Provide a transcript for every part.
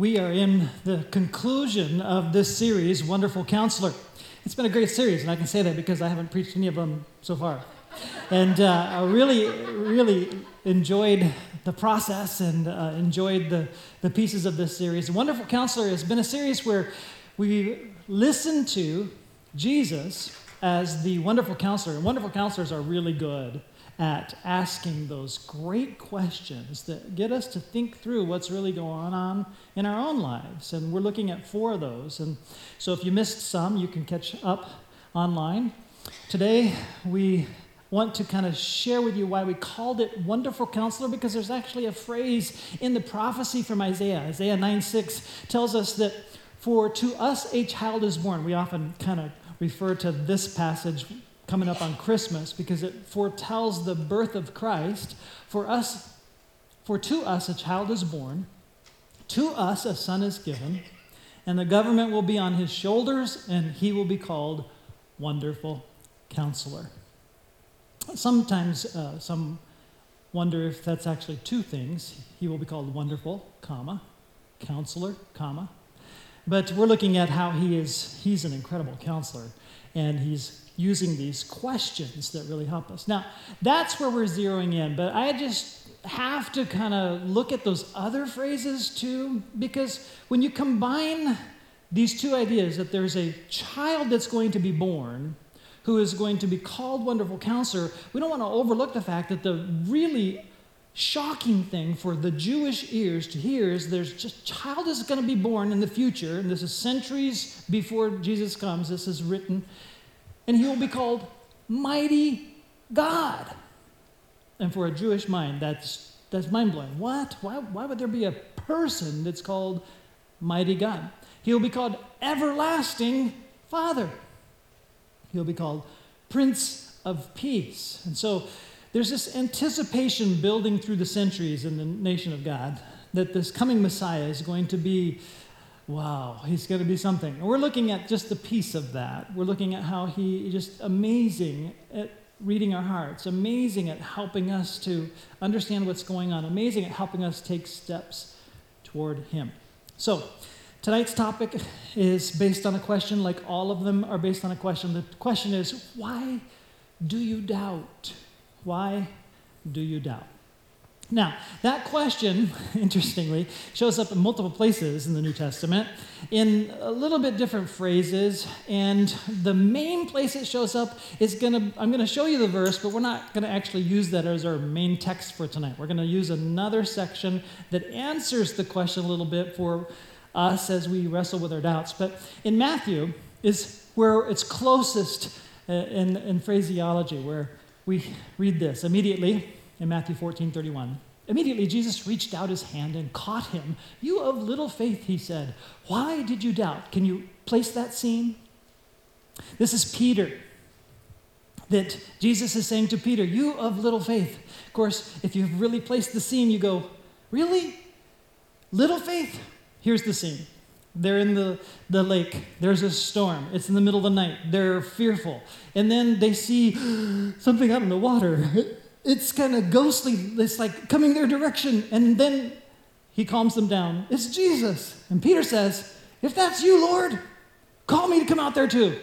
we are in the conclusion of this series, Wonderful Counselor. It's been a great series, and I can say that because I haven't preached any of them so far. And uh, I really, really enjoyed the process and uh, enjoyed the, the pieces of this series. Wonderful Counselor has been a series where we listen to Jesus as the wonderful counselor. And wonderful counselors are really good at asking those great questions that get us to think through what's really going on in our own lives. And we're looking at four of those. And so if you missed some, you can catch up online. Today, we want to kind of share with you why we called it wonderful counselor because there's actually a phrase in the prophecy from Isaiah. Isaiah 9 6 tells us that for to us a child is born. We often kind of refer to this passage coming up on Christmas because it foretells the birth of Christ. For us, for to us a child is born, to us a son is given, and the government will be on his shoulders, and he will be called Wonderful Counselor. Sometimes uh, some wonder if that's actually two things. He will be called Wonderful, comma, Counselor, comma. But we're looking at how he is, he's an incredible counselor, and he's using these questions that really help us. Now, that's where we're zeroing in, but I just have to kind of look at those other phrases too, because when you combine these two ideas that there's a child that's going to be born who is going to be called Wonderful Counselor, we don't want to overlook the fact that the really shocking thing for the Jewish ears to hear is there's just child is going to be born in the future, and this is centuries before Jesus comes. This is written and he will be called Mighty God. And for a Jewish mind, that's, that's mind blowing. What? Why, why would there be a person that's called Mighty God? He'll be called Everlasting Father. He'll be called Prince of Peace. And so there's this anticipation building through the centuries in the nation of God that this coming Messiah is going to be wow, he's going to be something. And we're looking at just a piece of that. We're looking at how he is just amazing at reading our hearts, amazing at helping us to understand what's going on, amazing at helping us take steps toward him. So, tonight's topic is based on a question, like all of them are based on a question. The question is, why do you doubt? Why do you doubt? Now, that question, interestingly, shows up in multiple places in the New Testament in a little bit different phrases. And the main place it shows up is going to, I'm going to show you the verse, but we're not going to actually use that as our main text for tonight. We're going to use another section that answers the question a little bit for us as we wrestle with our doubts. But in Matthew is where it's closest uh, in, in phraseology, where we read this immediately in Matthew 14 31. Immediately, Jesus reached out his hand and caught him. You of little faith, he said, why did you doubt? Can you place that scene? This is Peter. That Jesus is saying to Peter, You of little faith. Of course, if you've really placed the scene, you go, Really? Little faith? Here's the scene. They're in the, the lake. There's a storm. It's in the middle of the night. They're fearful. And then they see something out in the water it's kind of ghostly. It's like coming their direction. And then he calms them down. It's Jesus. And Peter says, If that's you, Lord, call me to come out there too.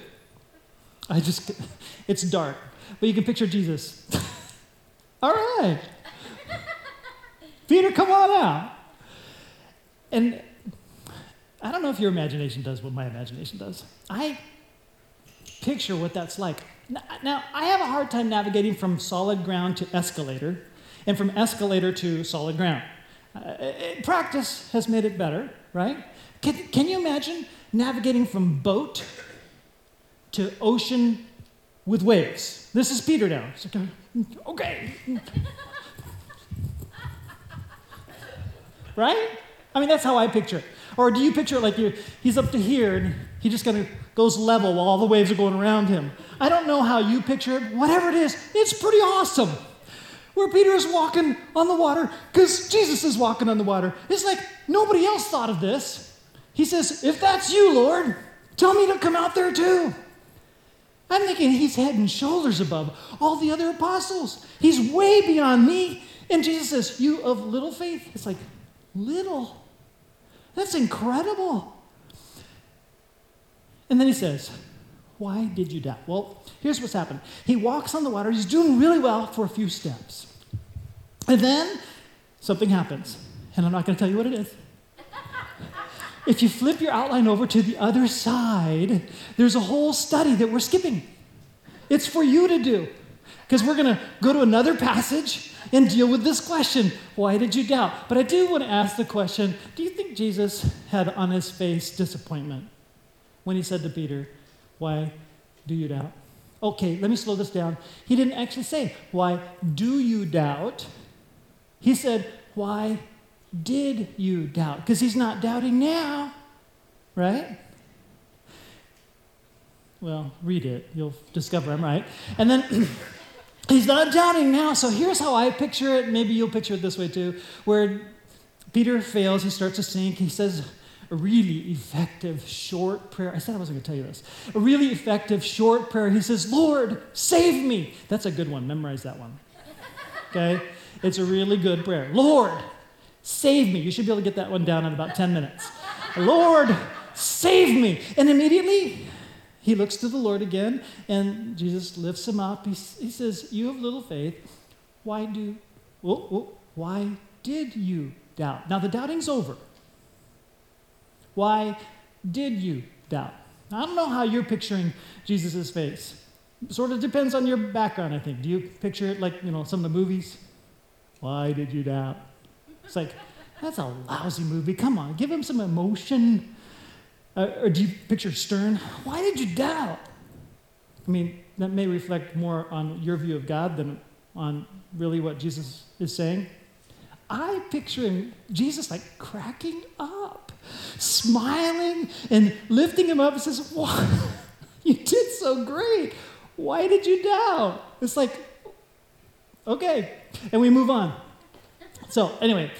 I just, it's dark, but you can picture Jesus. All right. Peter, come on out. And I don't know if your imagination does what my imagination does. I picture what that's like. Now, I have a hard time navigating from solid ground to escalator and from escalator to solid ground. Uh, uh, practice has made it better, right? Can, can you imagine navigating from boat to ocean with waves? This is Peter now. Okay. okay. right? I mean, that's how I picture it. Or do you picture it like he's up to here and he just kind of goes level while all the waves are going around him? I don't know how you picture it. Whatever it is, it's pretty awesome. Where Peter is walking on the water because Jesus is walking on the water. It's like nobody else thought of this. He says, If that's you, Lord, tell me to come out there too. I'm thinking he's head and shoulders above all the other apostles. He's way beyond me. And Jesus says, You of little faith? It's like, little. That's incredible. And then he says, Why did you doubt? Well, here's what's happened. He walks on the water, he's doing really well for a few steps. And then something happens. And I'm not going to tell you what it is. if you flip your outline over to the other side, there's a whole study that we're skipping. It's for you to do. Because we're going to go to another passage and deal with this question why did you doubt? But I do want to ask the question do you think Jesus had on his face disappointment when he said to Peter, Why do you doubt? Okay, let me slow this down. He didn't actually say, Why do you doubt? He said, Why did you doubt? Because he's not doubting now, right? Well, read it. You'll discover I'm right. And then he's not doubting now. So here's how I picture it. Maybe you'll picture it this way too, where Peter fails, he starts to sink. He says, a really effective short prayer. I said I wasn't going to tell you this. A really effective short prayer. He says, Lord, save me. That's a good one. Memorize that one. Okay? It's a really good prayer. Lord, save me. You should be able to get that one down in about 10 minutes. Lord, save me. And immediately, he looks to the Lord again, and Jesus lifts him up. He, he says, You have little faith. Why do, oh, oh, why did you doubt? Now, the doubting's over. Why did you doubt? I don't know how you're picturing Jesus' face. Sort of depends on your background, I think. Do you picture it like, you know, some of the movies? Why did you doubt? It's like, that's a lousy movie. Come on, give him some emotion. Uh, or do you picture Stern? Why did you doubt? I mean, that may reflect more on your view of God than on really what Jesus is saying. I picture him, Jesus like cracking up, smiling and lifting him up and says, What? You did so great. Why did you doubt? It's like, okay. And we move on. So, anyway,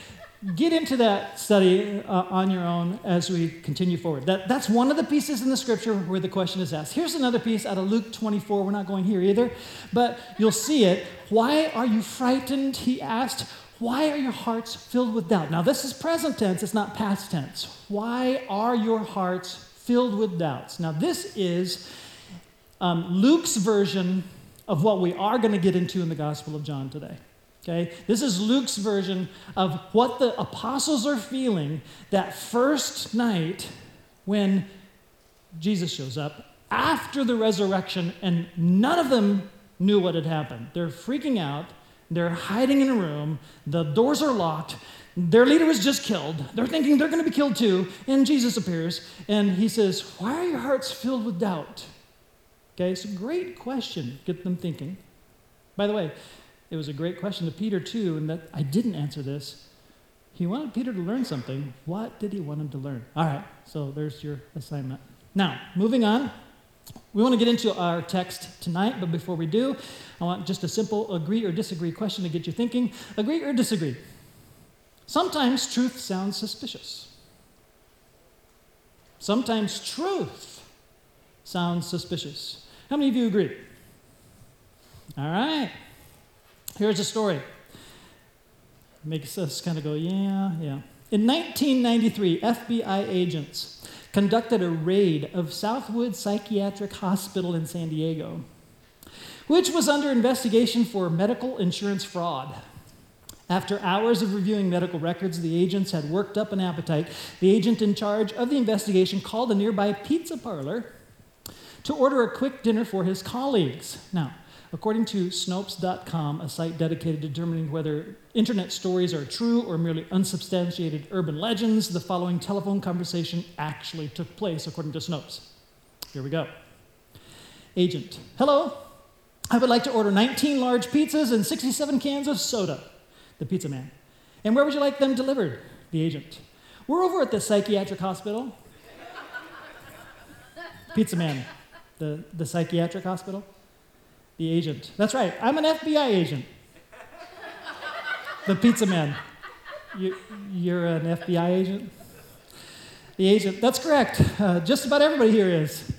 get into that study uh, on your own as we continue forward. That, that's one of the pieces in the scripture where the question is asked. Here's another piece out of Luke 24. We're not going here either, but you'll see it. Why are you frightened? He asked. Why are your hearts filled with doubt? Now, this is present tense, it's not past tense. Why are your hearts filled with doubts? Now, this is um, Luke's version of what we are going to get into in the Gospel of John today. Okay? This is Luke's version of what the apostles are feeling that first night when Jesus shows up after the resurrection, and none of them knew what had happened. They're freaking out. They're hiding in a room. The doors are locked. Their leader was just killed. They're thinking they're going to be killed too. And Jesus appears and he says, Why are your hearts filled with doubt? Okay, a great question. Get them thinking. By the way, it was a great question to Peter too, and that I didn't answer this. He wanted Peter to learn something. What did he want him to learn? All right, so there's your assignment. Now, moving on. We want to get into our text tonight, but before we do, I want just a simple agree or disagree question to get you thinking. Agree or disagree? Sometimes truth sounds suspicious. Sometimes truth sounds suspicious. How many of you agree? All right. Here's a story. Makes us kind of go, yeah, yeah. In 1993, FBI agents conducted a raid of Southwood Psychiatric Hospital in San Diego which was under investigation for medical insurance fraud. After hours of reviewing medical records, the agents had worked up an appetite. The agent in charge of the investigation called a nearby pizza parlor to order a quick dinner for his colleagues. Now, according to Snopes.com, a site dedicated to determining whether internet stories are true or merely unsubstantiated urban legends, the following telephone conversation actually took place, according to Snopes. Here we go. Agent, hello, I would like to order 19 large pizzas and 67 cans of soda. The pizza man. And where would you like them delivered? The agent. We're over at the psychiatric hospital. pizza man. The, the psychiatric hospital? The agent. That's right, I'm an FBI agent. The pizza man. You, you're an FBI agent? The agent. That's correct. Uh, just about everybody here is.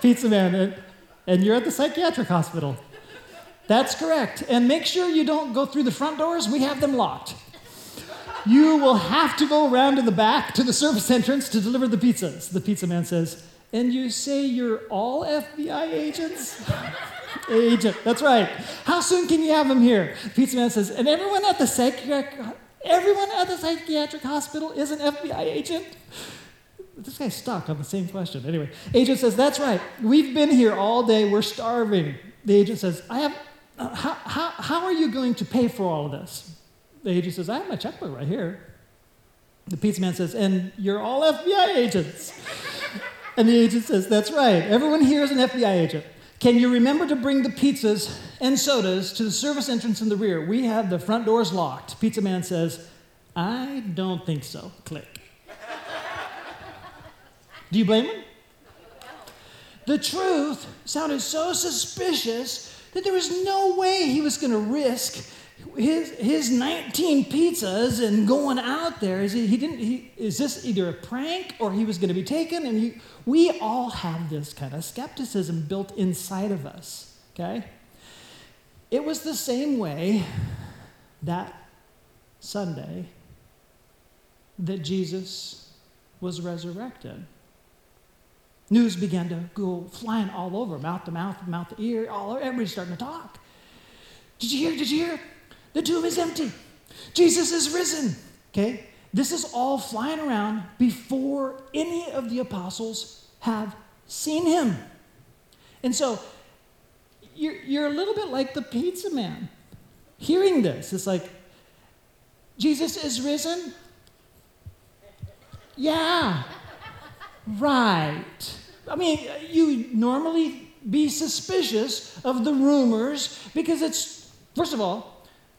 pizza man and you're at the psychiatric hospital. That's correct. And make sure you don't go through the front doors, we have them locked. You will have to go around to the back to the service entrance to deliver the pizzas. The pizza man says, And you say you're all FBI agents? Agent, that's right. How soon can you have them here? The pizza man says, And everyone at the psychiatric, everyone at the psychiatric hospital is an FBI agent? This guy's stuck on the same question. Anyway, agent says, That's right. We've been here all day. We're starving. The agent says, I have, uh, how, how, how are you going to pay for all of this? The agent says, I have my checkbook right here. The pizza man says, And you're all FBI agents. And the agent says, That's right. Everyone here is an FBI agent. Can you remember to bring the pizzas and sodas to the service entrance in the rear? We have the front doors locked. Pizza man says, I don't think so. Click. Do you blame him? The truth sounded so suspicious that there was no way he was going to risk his, his 19 pizzas and going out there. Is, he, he didn't, he, is this either a prank or he was going to be taken? And he, we all have this kind of skepticism built inside of us, okay? It was the same way that Sunday that Jesus was resurrected. News began to go flying all over, mouth to mouth, mouth to ear, all. Everybody's starting to talk. Did you hear? Did you hear? The tomb is empty. Jesus is risen. Okay? This is all flying around before any of the apostles have seen him. And so you're, you're a little bit like the pizza man. Hearing this, it's like, Jesus is risen? Yeah. Right. I mean, you normally be suspicious of the rumors because it's, first of all,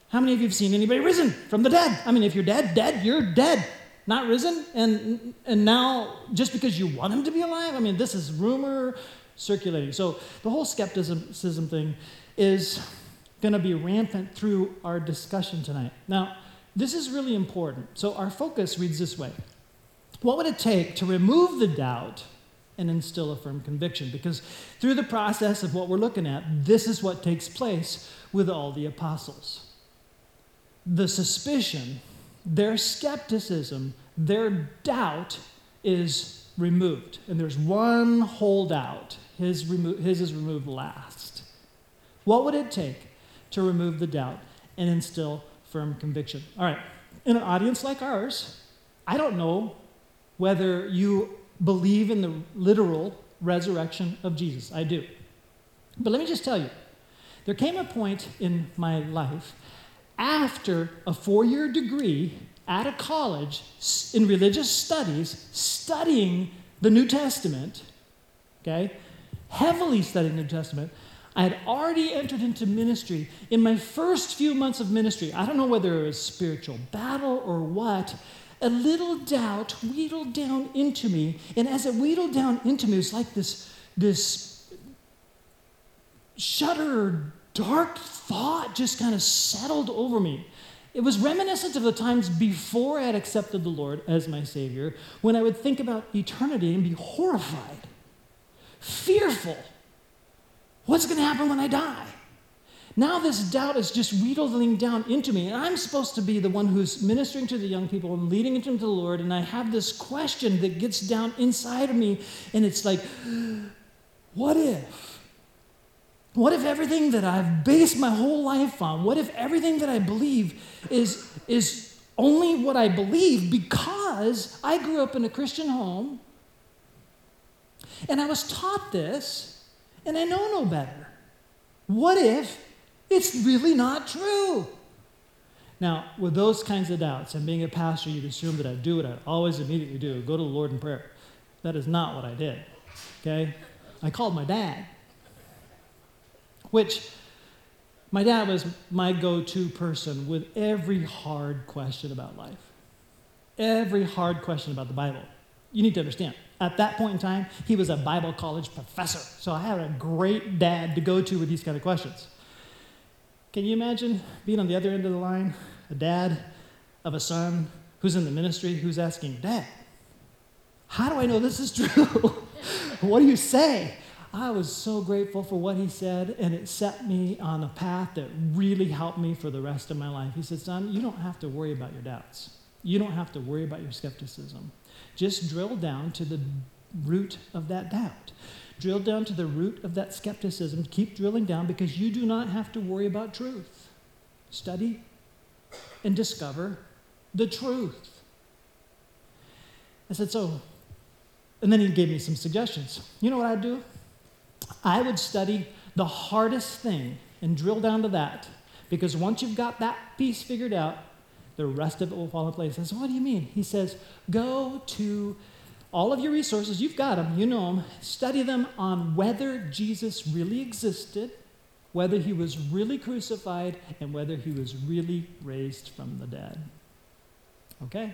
how many of you have seen anybody risen from the dead? I mean, if you're dead, dead, you're dead, not risen. And, and now, just because you want him to be alive, I mean, this is rumor circulating. So the whole skepticism thing is going to be rampant through our discussion tonight. Now, this is really important. So our focus reads this way what would it take to remove the doubt and instill a firm conviction? Because through the process of what we're looking at, this is what takes place with all the apostles. The suspicion, their skepticism, their doubt is removed. And there's one holdout. His, remo- his is removed last. What would it take to remove the doubt and instill firm conviction? All right, in an audience like ours, I don't know whether you believe in the literal resurrection of Jesus. I do. But let me just tell you there came a point in my life after a four year degree at a college in religious studies, studying the New Testament, okay, heavily studying the New Testament. I had already entered into ministry. In my first few months of ministry, I don't know whether it was spiritual battle or what, a little doubt wheedled down into me. And as it wheedled down into me, it was like this, this shudder, dark thought just kind of settled over me. It was reminiscent of the times before I had accepted the Lord as my Savior, when I would think about eternity and be horrified, fearful. What's going to happen when I die? Now this doubt is just wheedling down into me. And I'm supposed to be the one who's ministering to the young people and leading them to the Lord. And I have this question that gets down inside of me. And it's like, what if? What if everything that I've based my whole life on, what if everything that I believe is, is only what I believe because I grew up in a Christian home and I was taught this and I know no better? What if it's really not true. Now, with those kinds of doubts, and being a pastor, you'd assume that I'd do what I always immediately do go to the Lord in prayer. That is not what I did. Okay? I called my dad, which my dad was my go to person with every hard question about life, every hard question about the Bible. You need to understand. At that point in time, he was a Bible college professor. So I had a great dad to go to with these kind of questions. Can you imagine being on the other end of the line, a dad of a son who's in the ministry who's asking, Dad, how do I know this is true? what do you say? I was so grateful for what he said, and it set me on a path that really helped me for the rest of my life. He said, Son, you don't have to worry about your doubts. You don't have to worry about your skepticism. Just drill down to the root of that doubt. Drill down to the root of that skepticism. Keep drilling down because you do not have to worry about truth. Study and discover the truth. I said, So, and then he gave me some suggestions. You know what I'd do? I would study the hardest thing and drill down to that because once you've got that piece figured out, the rest of it will fall in place. I said, What do you mean? He says, Go to all of your resources, you've got them, you know them, study them on whether Jesus really existed, whether he was really crucified, and whether he was really raised from the dead. Okay?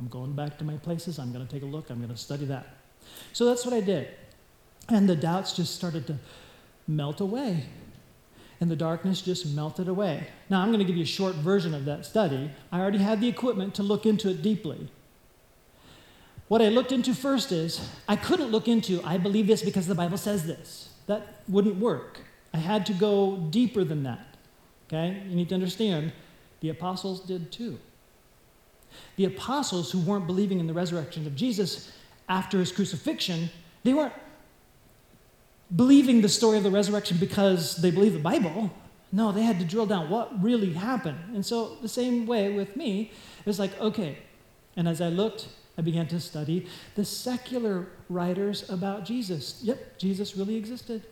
I'm going back to my places. I'm going to take a look. I'm going to study that. So that's what I did. And the doubts just started to melt away. And the darkness just melted away. Now, I'm going to give you a short version of that study. I already had the equipment to look into it deeply. What I looked into first is I couldn't look into, I believe this because the Bible says this. That wouldn't work. I had to go deeper than that. Okay? You need to understand the apostles did too. The apostles who weren't believing in the resurrection of Jesus after his crucifixion, they weren't believing the story of the resurrection because they believe the Bible. No, they had to drill down what really happened. And so, the same way with me, it was like, okay. And as I looked, I began to study the secular writers about Jesus. Yep, Jesus really existed.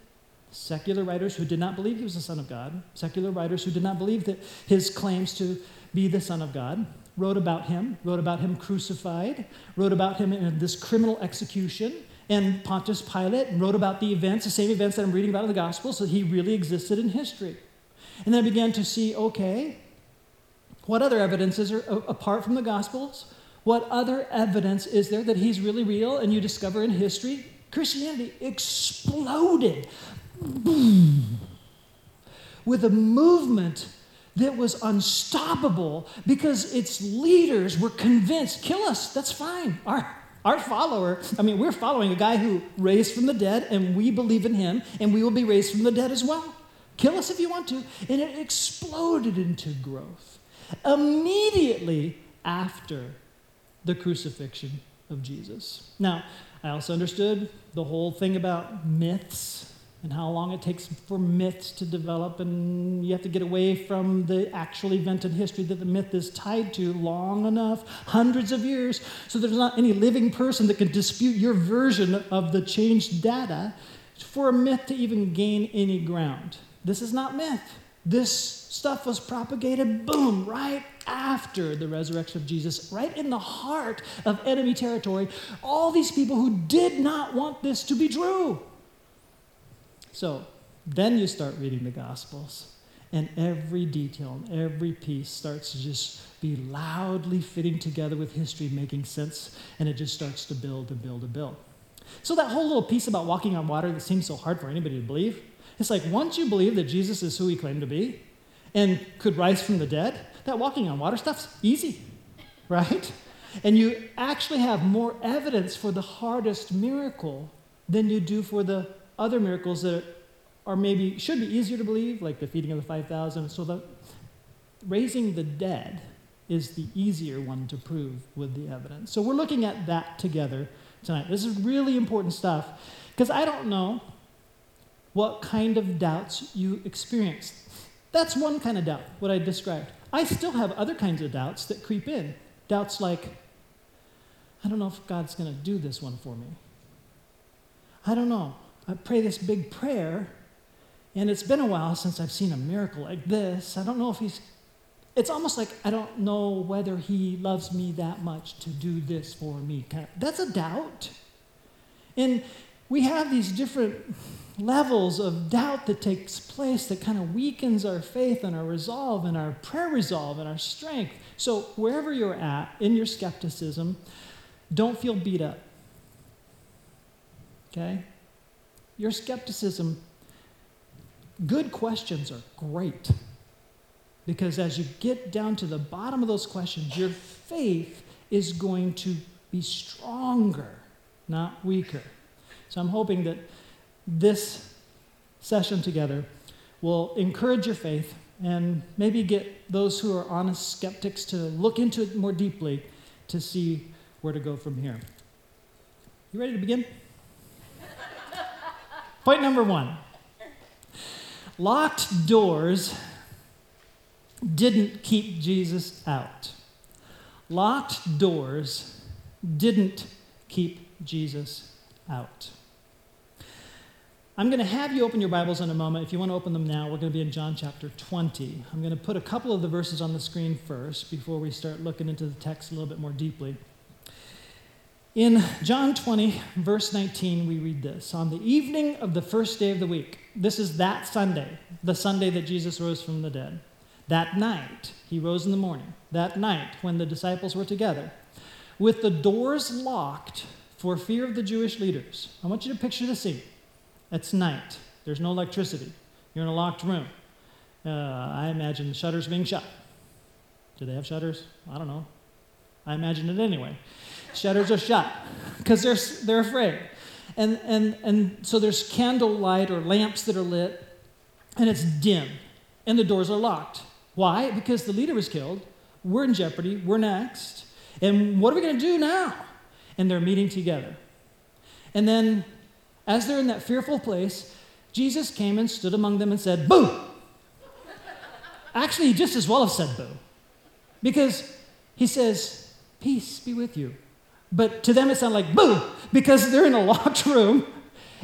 Secular writers who did not believe he was the Son of God, secular writers who did not believe that his claims to be the Son of God, wrote about him, wrote about him crucified, wrote about him in this criminal execution, and Pontius Pilate wrote about the events, the same events that I'm reading about in the Gospel, so he really existed in history. And then I began to see okay, what other evidence is there uh, apart from the Gospels? What other evidence is there that he's really real? And you discover in history, Christianity exploded boom, with a movement that was unstoppable because its leaders were convinced kill us, that's fine. Our, our follower, I mean, we're following a guy who raised from the dead, and we believe in him, and we will be raised from the dead as well. Kill us if you want to. And it exploded into growth immediately after the crucifixion of Jesus. Now, I also understood the whole thing about myths and how long it takes for myths to develop, and you have to get away from the actual event in history that the myth is tied to long enough, hundreds of years, so there's not any living person that can dispute your version of the changed data for a myth to even gain any ground. This is not myth. This stuff was propagated, boom, right after the resurrection of Jesus, right in the heart of enemy territory. All these people who did not want this to be true. So then you start reading the Gospels, and every detail and every piece starts to just be loudly fitting together with history, making sense, and it just starts to build and build and build. So, that whole little piece about walking on water that seems so hard for anybody to believe, it's like once you believe that Jesus is who he claimed to be and could rise from the dead, that walking on water stuff's easy, right? And you actually have more evidence for the hardest miracle than you do for the other miracles that are maybe should be easier to believe, like the feeding of the 5,000. So the raising the dead is the easier one to prove with the evidence. So we're looking at that together tonight. This is really important stuff because I don't know what kind of doubts you experienced. That's one kind of doubt, what I described. I still have other kinds of doubts that creep in. Doubts like, I don't know if God's going to do this one for me. I don't know. I pray this big prayer, and it's been a while since I've seen a miracle like this. I don't know if he's, it's almost like I don't know whether he loves me that much to do this for me. That's a doubt. And we have these different levels of doubt that takes place that kind of weakens our faith and our resolve and our prayer resolve and our strength. So, wherever you're at in your skepticism, don't feel beat up. Okay? Your skepticism, good questions are great. Because as you get down to the bottom of those questions, your faith is going to be stronger, not weaker. So I'm hoping that this session together will encourage your faith and maybe get those who are honest skeptics to look into it more deeply to see where to go from here. You ready to begin? Point number one locked doors didn't keep Jesus out. Locked doors didn't keep Jesus out. I'm going to have you open your Bibles in a moment. If you want to open them now, we're going to be in John chapter 20. I'm going to put a couple of the verses on the screen first before we start looking into the text a little bit more deeply. In John 20, verse 19, we read this On the evening of the first day of the week, this is that Sunday, the Sunday that Jesus rose from the dead. That night, he rose in the morning. That night, when the disciples were together, with the doors locked for fear of the Jewish leaders. I want you to picture the scene. It's night, there's no electricity, you're in a locked room. Uh, I imagine the shutters being shut. Do they have shutters? I don't know. I imagine it anyway. Shutters are shut because they're, they're afraid. And, and, and so there's candlelight or lamps that are lit, and it's dim, and the doors are locked. Why? Because the leader was killed. We're in jeopardy. We're next. And what are we going to do now? And they're meeting together. And then, as they're in that fearful place, Jesus came and stood among them and said, Boo! Actually, he just as well have said boo. Because he says, Peace be with you. But to them, it sounded like boom, because they're in a locked room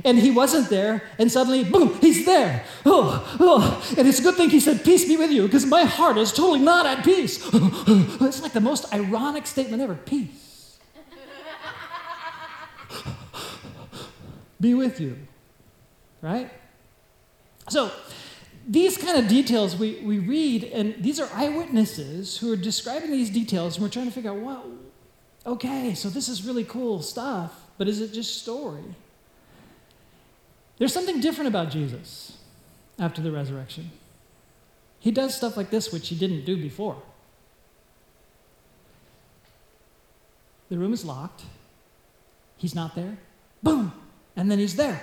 and he wasn't there, and suddenly, boom, he's there. Oh, oh. And it's a good thing he said, Peace be with you, because my heart is totally not at peace. it's like the most ironic statement ever peace. be with you. Right? So, these kind of details we, we read, and these are eyewitnesses who are describing these details, and we're trying to figure out, well, okay, so this is really cool stuff, but is it just story? There's something different about Jesus after the resurrection. He does stuff like this, which he didn't do before. The room is locked. He's not there. Boom! And then he's there.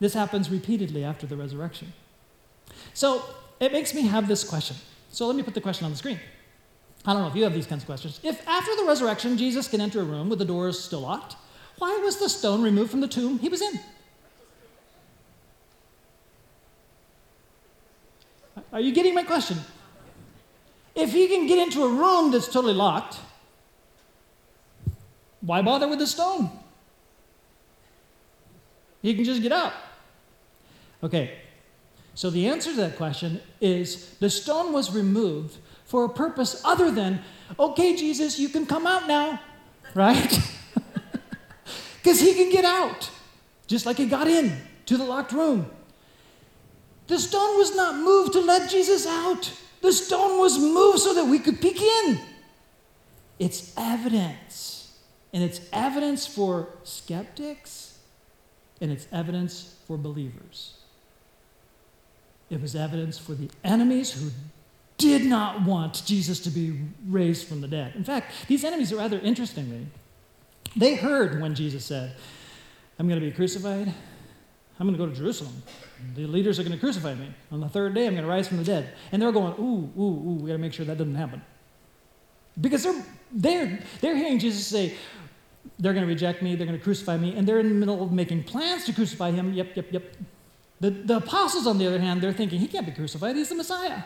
This happens repeatedly after the resurrection. So it makes me have this question. So let me put the question on the screen. I don't know if you have these kinds of questions. If after the resurrection Jesus can enter a room with the doors still locked, why was the stone removed from the tomb he was in? Are you getting my question? If he can get into a room that's totally locked, why bother with the stone? He can just get out. Okay, so the answer to that question is the stone was removed for a purpose other than, okay, Jesus, you can come out now, right? Because he can get out, just like he got in to the locked room. The stone was not moved to let Jesus out. The stone was moved so that we could peek in. It's evidence. And it's evidence for skeptics, and it's evidence for believers. It was evidence for the enemies who did not want Jesus to be raised from the dead. In fact, these enemies are rather interestingly. They heard when Jesus said, I'm going to be crucified, I'm going to go to Jerusalem. The leaders are going to crucify me. On the third day, I'm going to rise from the dead. And they're going, ooh, ooh, ooh, we got to make sure that doesn't happen. Because they're, they're, they're hearing Jesus say, they're going to reject me, they're going to crucify me, and they're in the middle of making plans to crucify him. Yep, yep, yep. The, the apostles, on the other hand, they're thinking, he can't be crucified, he's the Messiah.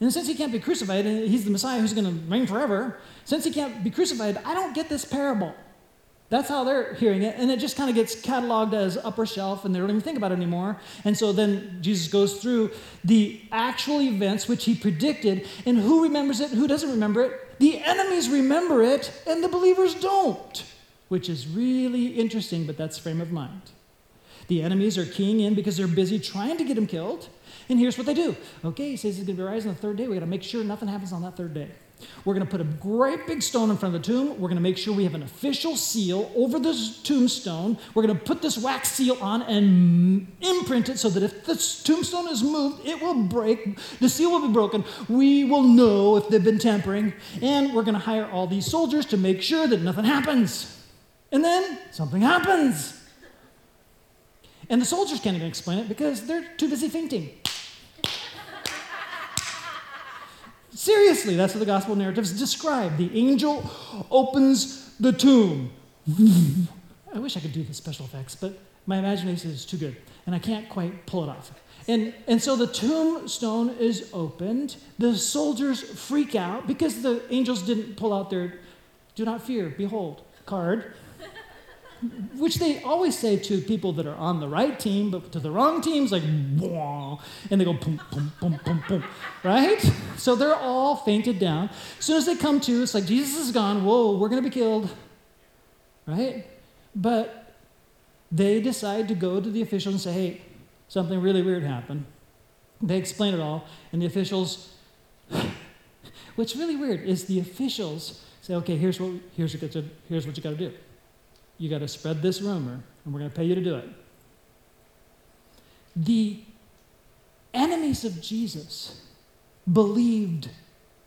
And since he can't be crucified, and he's the Messiah who's going to reign forever, since he can't be crucified, I don't get this parable. That's how they're hearing it. And it just kind of gets cataloged as upper shelf, and they don't even think about it anymore. And so then Jesus goes through the actual events which he predicted, and who remembers it and who doesn't remember it. The enemies remember it, and the believers don't, which is really interesting, but that's frame of mind. The enemies are keying in because they're busy trying to get him killed. And here's what they do. Okay, he says he's going to be rising on the third day. We got to make sure nothing happens on that third day. We're going to put a great big stone in front of the tomb. We're going to make sure we have an official seal over the tombstone. We're going to put this wax seal on and imprint it so that if the tombstone is moved, it will break. The seal will be broken. We will know if they've been tampering. And we're going to hire all these soldiers to make sure that nothing happens. And then something happens. And the soldiers can't even explain it because they're too busy fainting. Seriously, that's what the gospel narratives describe. The angel opens the tomb. I wish I could do the special effects, but my imagination is too good, and I can't quite pull it off. And, and so the tombstone is opened. The soldiers freak out because the angels didn't pull out their do not fear, behold card, which they always say to people that are on the right team, but to the wrong teams, like, Wah, and they go, boom, boom, boom, boom, boom, right? So they're all fainted down. As soon as they come to, it's like, Jesus is gone. Whoa, we're to be killed, right? But they decide to go to the officials and say, hey, something really weird happened. They explain it all, and the officials, what's really weird is the officials say, okay, here's what, here's what, here's what you got to do. You got to spread this rumor, and we're going to pay you to do it. The enemies of Jesus believed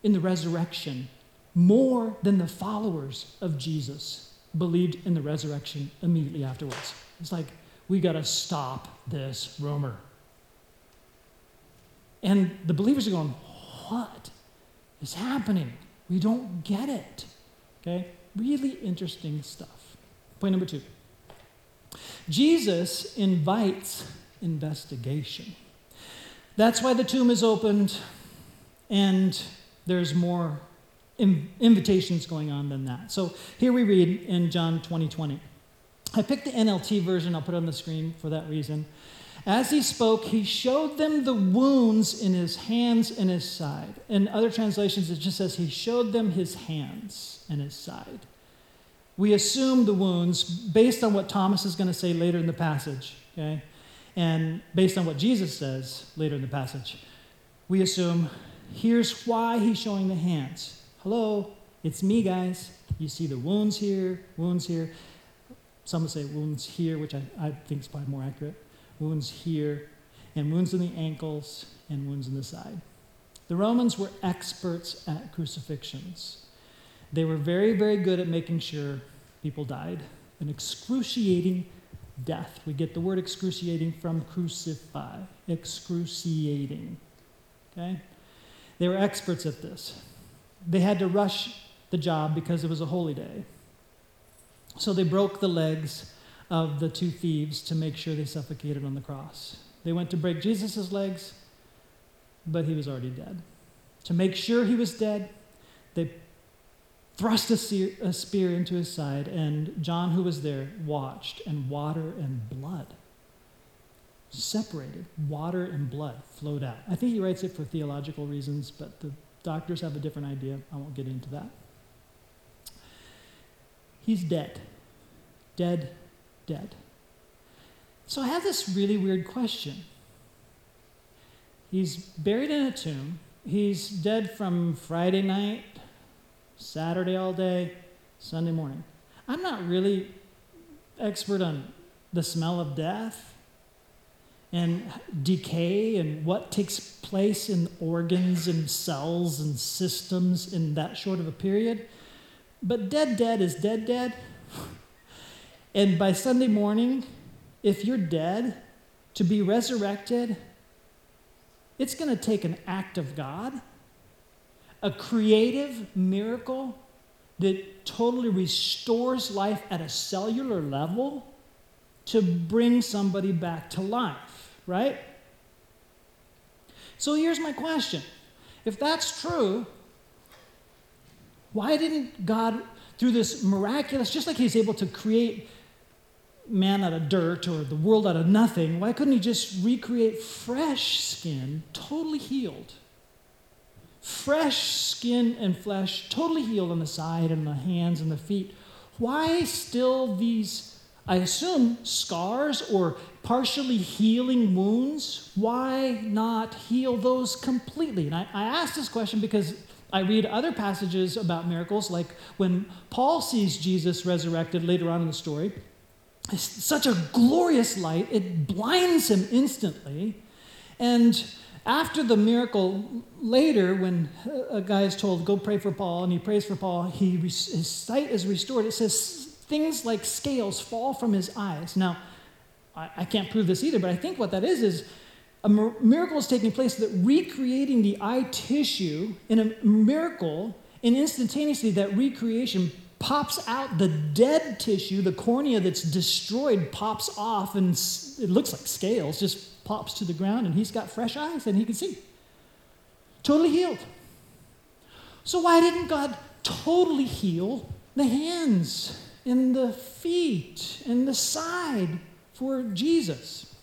in the resurrection more than the followers of Jesus believed in the resurrection immediately afterwards. It's like, we got to stop this rumor. And the believers are going, What is happening? We don't get it. Okay? Really interesting stuff. Point number two Jesus invites investigation. That's why the tomb is opened, and there's more invitations going on than that. So here we read in John 20 20. I picked the NLT version, I'll put it on the screen for that reason. As he spoke, he showed them the wounds in his hands and his side. In other translations, it just says he showed them his hands and his side. We assume the wounds based on what Thomas is going to say later in the passage, okay? And based on what Jesus says later in the passage. We assume here's why he's showing the hands. Hello, it's me, guys. You see the wounds here, wounds here. Some would say wounds here, which I, I think is probably more accurate wounds here, and wounds in the ankles, and wounds in the side. The Romans were experts at crucifixions. They were very, very good at making sure people died. An excruciating death. We get the word excruciating from crucify. Excruciating. Okay? They were experts at this. They had to rush the job because it was a holy day. So they broke the legs of the two thieves to make sure they suffocated on the cross. They went to break Jesus' legs, but he was already dead. To make sure he was dead, they thrust a, seer, a spear into his side, and John, who was there, watched, and water and blood separated. Water and blood flowed out. I think he writes it for theological reasons, but the doctors have a different idea. I won't get into that. He's dead. Dead dead. So I have this really weird question. He's buried in a tomb. He's dead from Friday night, Saturday all day, Sunday morning. I'm not really expert on the smell of death and decay and what takes place in organs and cells and systems in that short of a period. But dead, dead is dead, dead. And by Sunday morning, if you're dead, to be resurrected, it's going to take an act of God, a creative miracle that totally restores life at a cellular level to bring somebody back to life, right? So here's my question. If that's true, why didn't God, through this miraculous, just like He's able to create man out of dirt or the world out of nothing, why couldn't he just recreate fresh skin, totally healed? Fresh skin and flesh, totally healed on the side and the hands and the feet. Why still these, I assume, scars or partially healing wounds? Why not heal those completely? And I, I ask this question because I read other passages about miracles, like when Paul sees Jesus resurrected later on in the story it's such a glorious light, it blinds him instantly. And after the miracle, later, when a guy is told, go pray for Paul, and he prays for Paul, he, his sight is restored. It says things like scales fall from his eyes. Now, I, I can't prove this either, but I think what that is is a miracle is taking place that recreating the eye tissue in a miracle, and instantaneously that recreation pops out the dead tissue, the cornea that's destroyed pops off, and it looks like scales, just pops to the ground, and he's got fresh eyes and he can see. Totally healed. So, why didn't God totally heal the hands and the feet and the side for Jesus?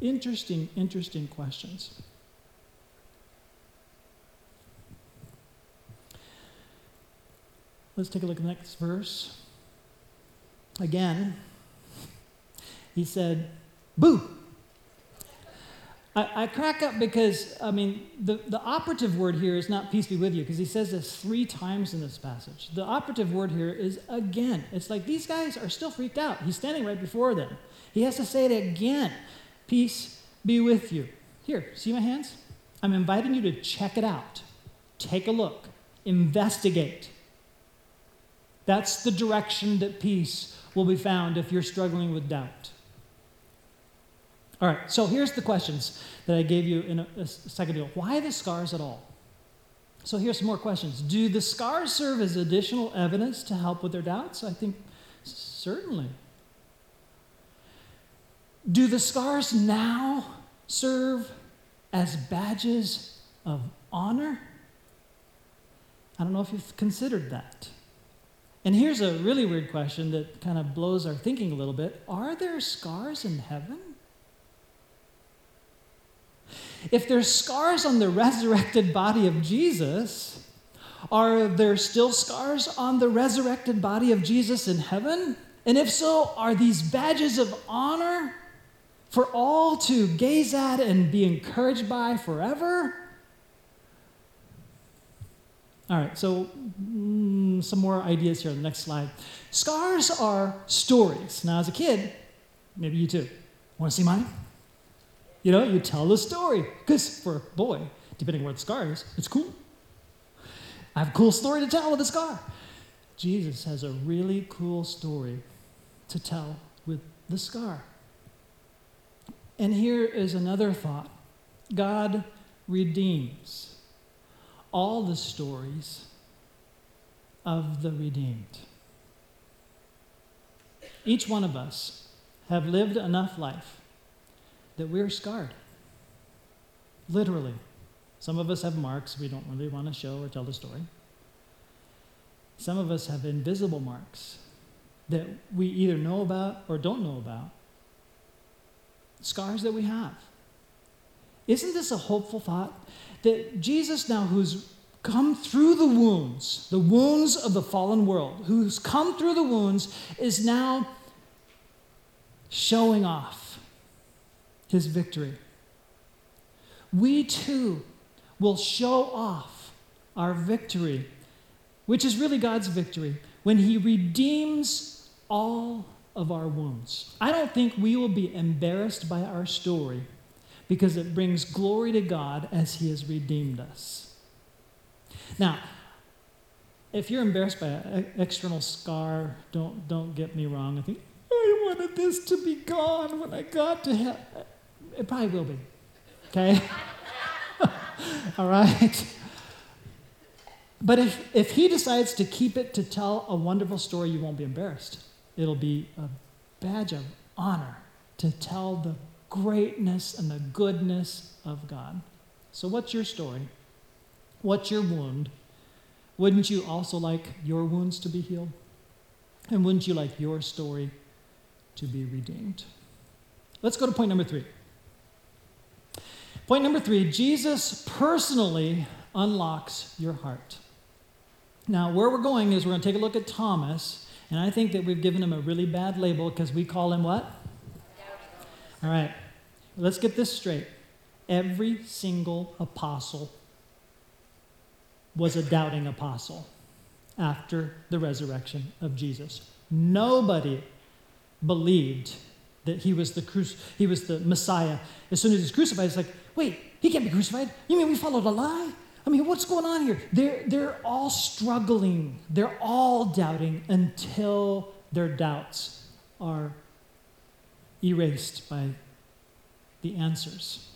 Interesting, interesting questions. Let's take a look at the next verse. Again, he said, Boo! I, crack up because, I mean, the, the operative word here is not peace be with you, because he says this three times in this passage. The operative word here is again. It's like these guys are still freaked out. He's standing right before them. He has to say it again Peace be with you. Here, see my hands? I'm inviting you to check it out. Take a look, investigate. That's the direction that peace will be found if you're struggling with doubt. All right, so here's the questions that I gave you in a, a second ago. Why the scars at all? So here's some more questions. Do the scars serve as additional evidence to help with their doubts? I think certainly. Do the scars now serve as badges of honor? I don't know if you've considered that. And here's a really weird question that kind of blows our thinking a little bit Are there scars in heaven? If there's scars on the resurrected body of Jesus, are there still scars on the resurrected body of Jesus in heaven? And if so, are these badges of honor for all to gaze at and be encouraged by forever? All right, so mm, some more ideas here on the next slide. Scars are stories. Now, as a kid, maybe you too. Want to see mine? You know, you tell the story. Because for a boy, depending on where the scar is, it's cool. I have a cool story to tell with a scar. Jesus has a really cool story to tell with the scar. And here is another thought God redeems all the stories of the redeemed. Each one of us have lived enough life that we're scarred. Literally. Some of us have marks we don't really want to show or tell the story. Some of us have invisible marks that we either know about or don't know about. Scars that we have. Isn't this a hopeful thought? That Jesus, now who's come through the wounds, the wounds of the fallen world, who's come through the wounds, is now showing off his victory. We too will show off our victory, which is really God's victory, when he redeems all of our wounds. I don't think we will be embarrassed by our story because it brings glory to God as He has redeemed us. Now, if you're embarrassed by an external scar, don't, don't get me wrong. I think, I wanted this to be gone when I got to heaven. It probably will be. Okay? All right? But if, if he decides to keep it to tell a wonderful story, you won't be embarrassed. It'll be a badge of honor to tell the greatness and the goodness of God. So, what's your story? What's your wound? Wouldn't you also like your wounds to be healed? And wouldn't you like your story to be redeemed? Let's go to point number three. Point number three Jesus personally unlocks your heart. Now, where we're going is we're going to take a look at Thomas, and I think that we've given him a really bad label because we call him what? All right, let's get this straight. Every single apostle was a doubting apostle after the resurrection of Jesus. Nobody believed that he was the cru- he was the Messiah. As soon as he's crucified, it's like, wait, he can't be crucified. You mean we followed a lie? I mean, what's going on here? They're, they're all struggling. They're all doubting until their doubts are erased by the answers.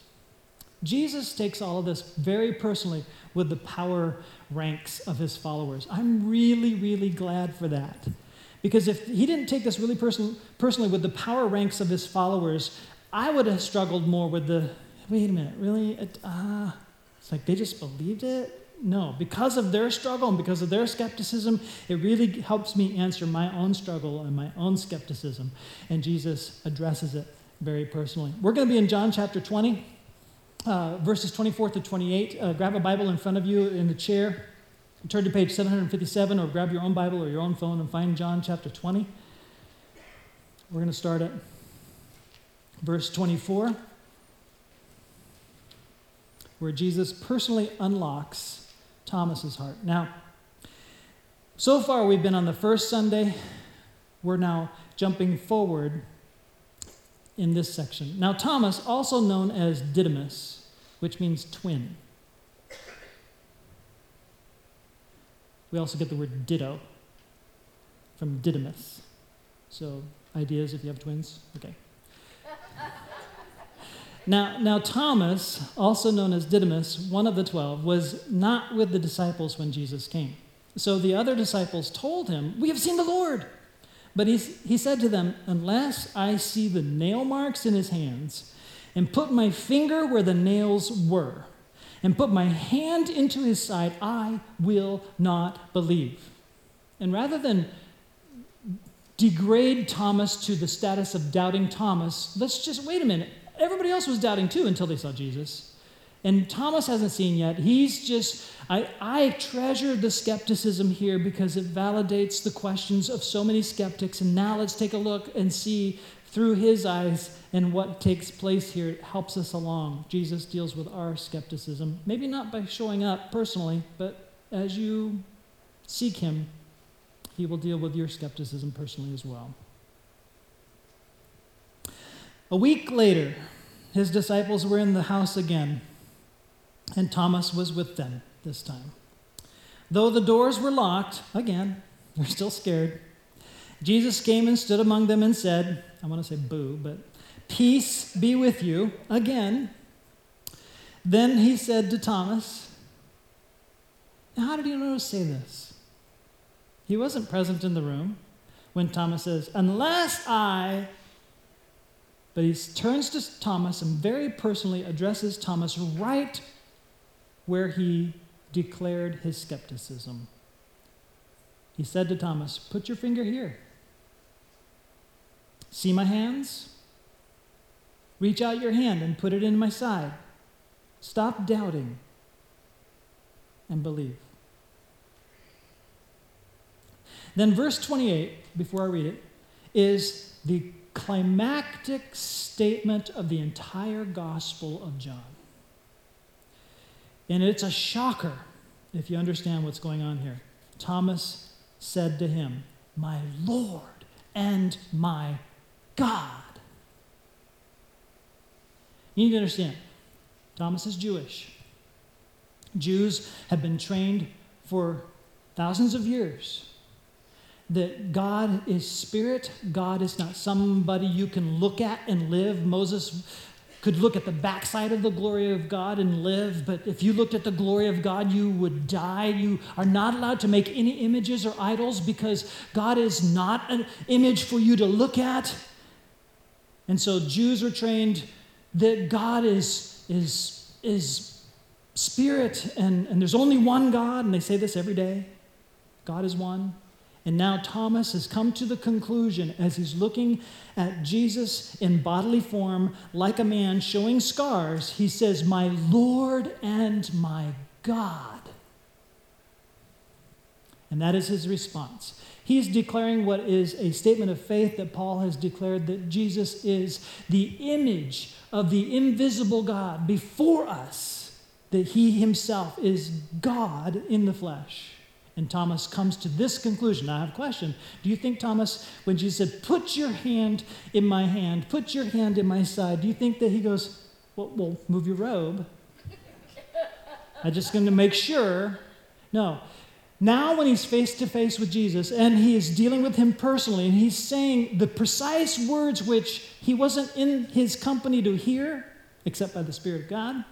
Jesus takes all of this very personally with the power ranks of his followers. I'm really, really glad for that. Because if he didn't take this really person, personally with the power ranks of his followers, I would have struggled more with the wait a minute, really? uh, it's like they just believed it? No, because of their struggle and because of their skepticism, it really helps me answer my own struggle and my own skepticism. And Jesus addresses it very personally. We're going to be in John chapter 20, uh, verses 24 to 28. Uh, grab a Bible in front of you in the chair. Turn to page 757 or grab your own Bible or your own phone and find John chapter 20. We're going to start at verse 24, where Jesus personally unlocks Thomas's heart. Now, so far we've been on the first Sunday. We're now jumping forward in this section. Now, Thomas, also known as Didymus, which means twin. We also get the word ditto from Didymus. So, ideas if you have twins? Okay. Now, now, Thomas, also known as Didymus, one of the twelve, was not with the disciples when Jesus came. So the other disciples told him, We have seen the Lord. But he, he said to them, Unless I see the nail marks in his hands, and put my finger where the nails were, and put my hand into his side, I will not believe. And rather than degrade Thomas to the status of doubting Thomas, let's just wait a minute everybody else was doubting too until they saw Jesus. And Thomas hasn't seen yet. He's just, I, I treasure the skepticism here because it validates the questions of so many skeptics. And now let's take a look and see through his eyes and what takes place here. It helps us along. Jesus deals with our skepticism, maybe not by showing up personally, but as you seek him, he will deal with your skepticism personally as well. A week later, his disciples were in the house again, and Thomas was with them this time. Though the doors were locked, again, they're still scared. Jesus came and stood among them and said, I want to say boo, but peace be with you again. Then he said to Thomas, How did you know to say this? He wasn't present in the room when Thomas says, Unless I but he turns to Thomas and very personally addresses Thomas right where he declared his skepticism. He said to Thomas, Put your finger here. See my hands? Reach out your hand and put it in my side. Stop doubting and believe. Then, verse 28, before I read it, is the climactic statement of the entire Gospel of John. And it's a shocker if you understand what's going on here. Thomas said to him, My Lord and my God. You need to understand, Thomas is Jewish. Jews have been trained for thousands of years that God is spirit. God is not somebody you can look at and live. Moses could look at the backside of the glory of God and live, but if you looked at the glory of God, you would die. You are not allowed to make any images or idols because God is not an image for you to look at. And so Jews are trained that God is, is, is spirit and, and there's only one God, and they say this every day God is one. And now Thomas has come to the conclusion as he's looking at Jesus in bodily form, like a man showing scars, he says, My Lord and my God. And that is his response. He's declaring what is a statement of faith that Paul has declared that Jesus is the image of the invisible God before us, that he himself is God in the flesh. And Thomas comes to this conclusion. Now, I have a question. Do you think, Thomas, when Jesus said, Put your hand in my hand, put your hand in my side, do you think that he goes, Well, well move your robe? I'm just going to make sure. No. Now, when he's face to face with Jesus and he is dealing with him personally, and he's saying the precise words which he wasn't in his company to hear, except by the Spirit of God,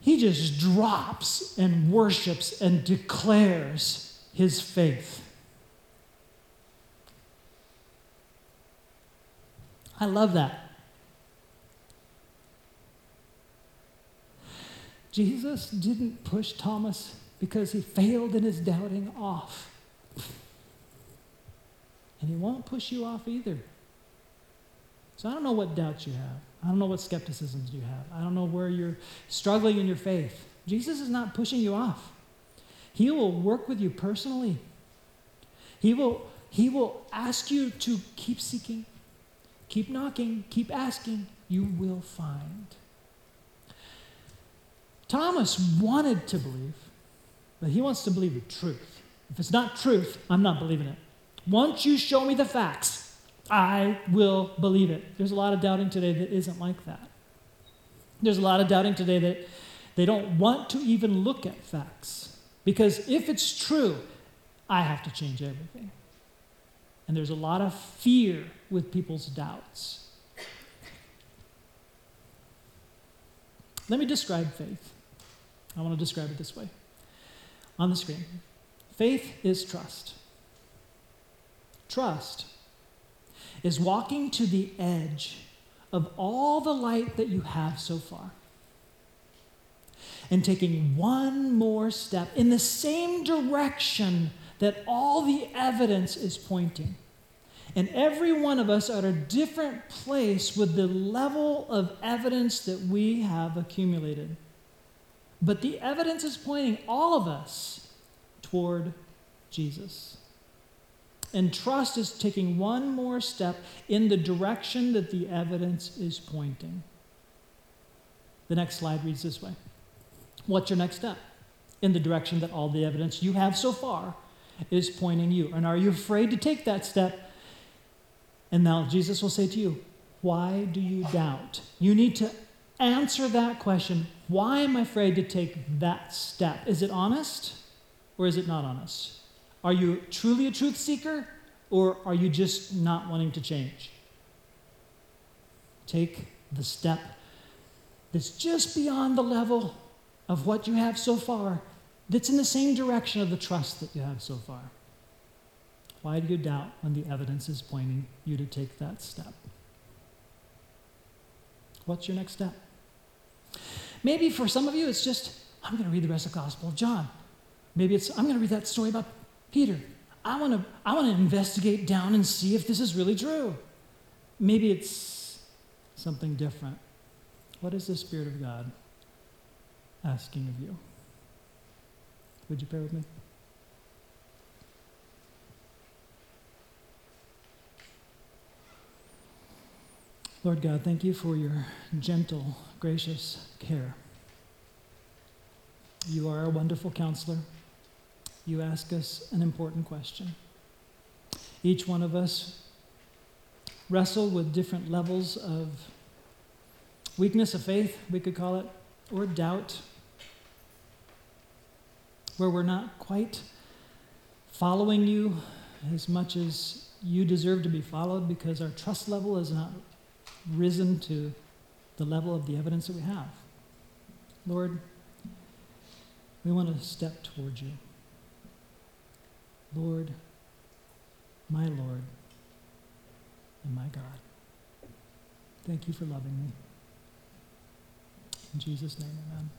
he just drops and worships and declares his faith. I love that. Jesus didn't push Thomas because he failed in his doubting off. And he won't push you off either. So I don't know what doubts you have. I don't know what skepticisms you have. I don't know where you're struggling in your faith. Jesus is not pushing you off. He will work with you personally. He will, he will ask you to keep seeking, keep knocking, keep asking. You will find. Thomas wanted to believe, but he wants to believe the truth. If it's not truth, I'm not believing it. Once you show me the facts, I will believe it. There's a lot of doubting today that isn't like that. There's a lot of doubting today that they don't want to even look at facts. Because if it's true, I have to change everything. And there's a lot of fear with people's doubts. Let me describe faith. I want to describe it this way on the screen. Faith is trust. Trust is walking to the edge of all the light that you have so far and taking one more step in the same direction that all the evidence is pointing. And every one of us at a different place with the level of evidence that we have accumulated. But the evidence is pointing all of us toward Jesus. And trust is taking one more step in the direction that the evidence is pointing. The next slide reads this way What's your next step? In the direction that all the evidence you have so far is pointing you. And are you afraid to take that step? And now Jesus will say to you, Why do you doubt? You need to answer that question. Why am I afraid to take that step? Is it honest or is it not honest? Are you truly a truth seeker or are you just not wanting to change? Take the step that's just beyond the level of what you have so far, that's in the same direction of the trust that you have so far. Why do you doubt when the evidence is pointing you to take that step? What's your next step? Maybe for some of you, it's just, I'm going to read the rest of the Gospel of John. Maybe it's, I'm going to read that story about Peter. I want to I want to investigate down and see if this is really true. Maybe it's something different. What is the Spirit of God asking of you? Would you pray with me? Lord God, thank you for your gentle, gracious care. You are a wonderful counselor you ask us an important question. Each one of us wrestle with different levels of weakness of faith, we could call it, or doubt, where we're not quite following you as much as you deserve to be followed because our trust level has not risen to the level of the evidence that we have. Lord, we want to step towards you. Lord, my Lord, and my God. Thank you for loving me. In Jesus' name, amen.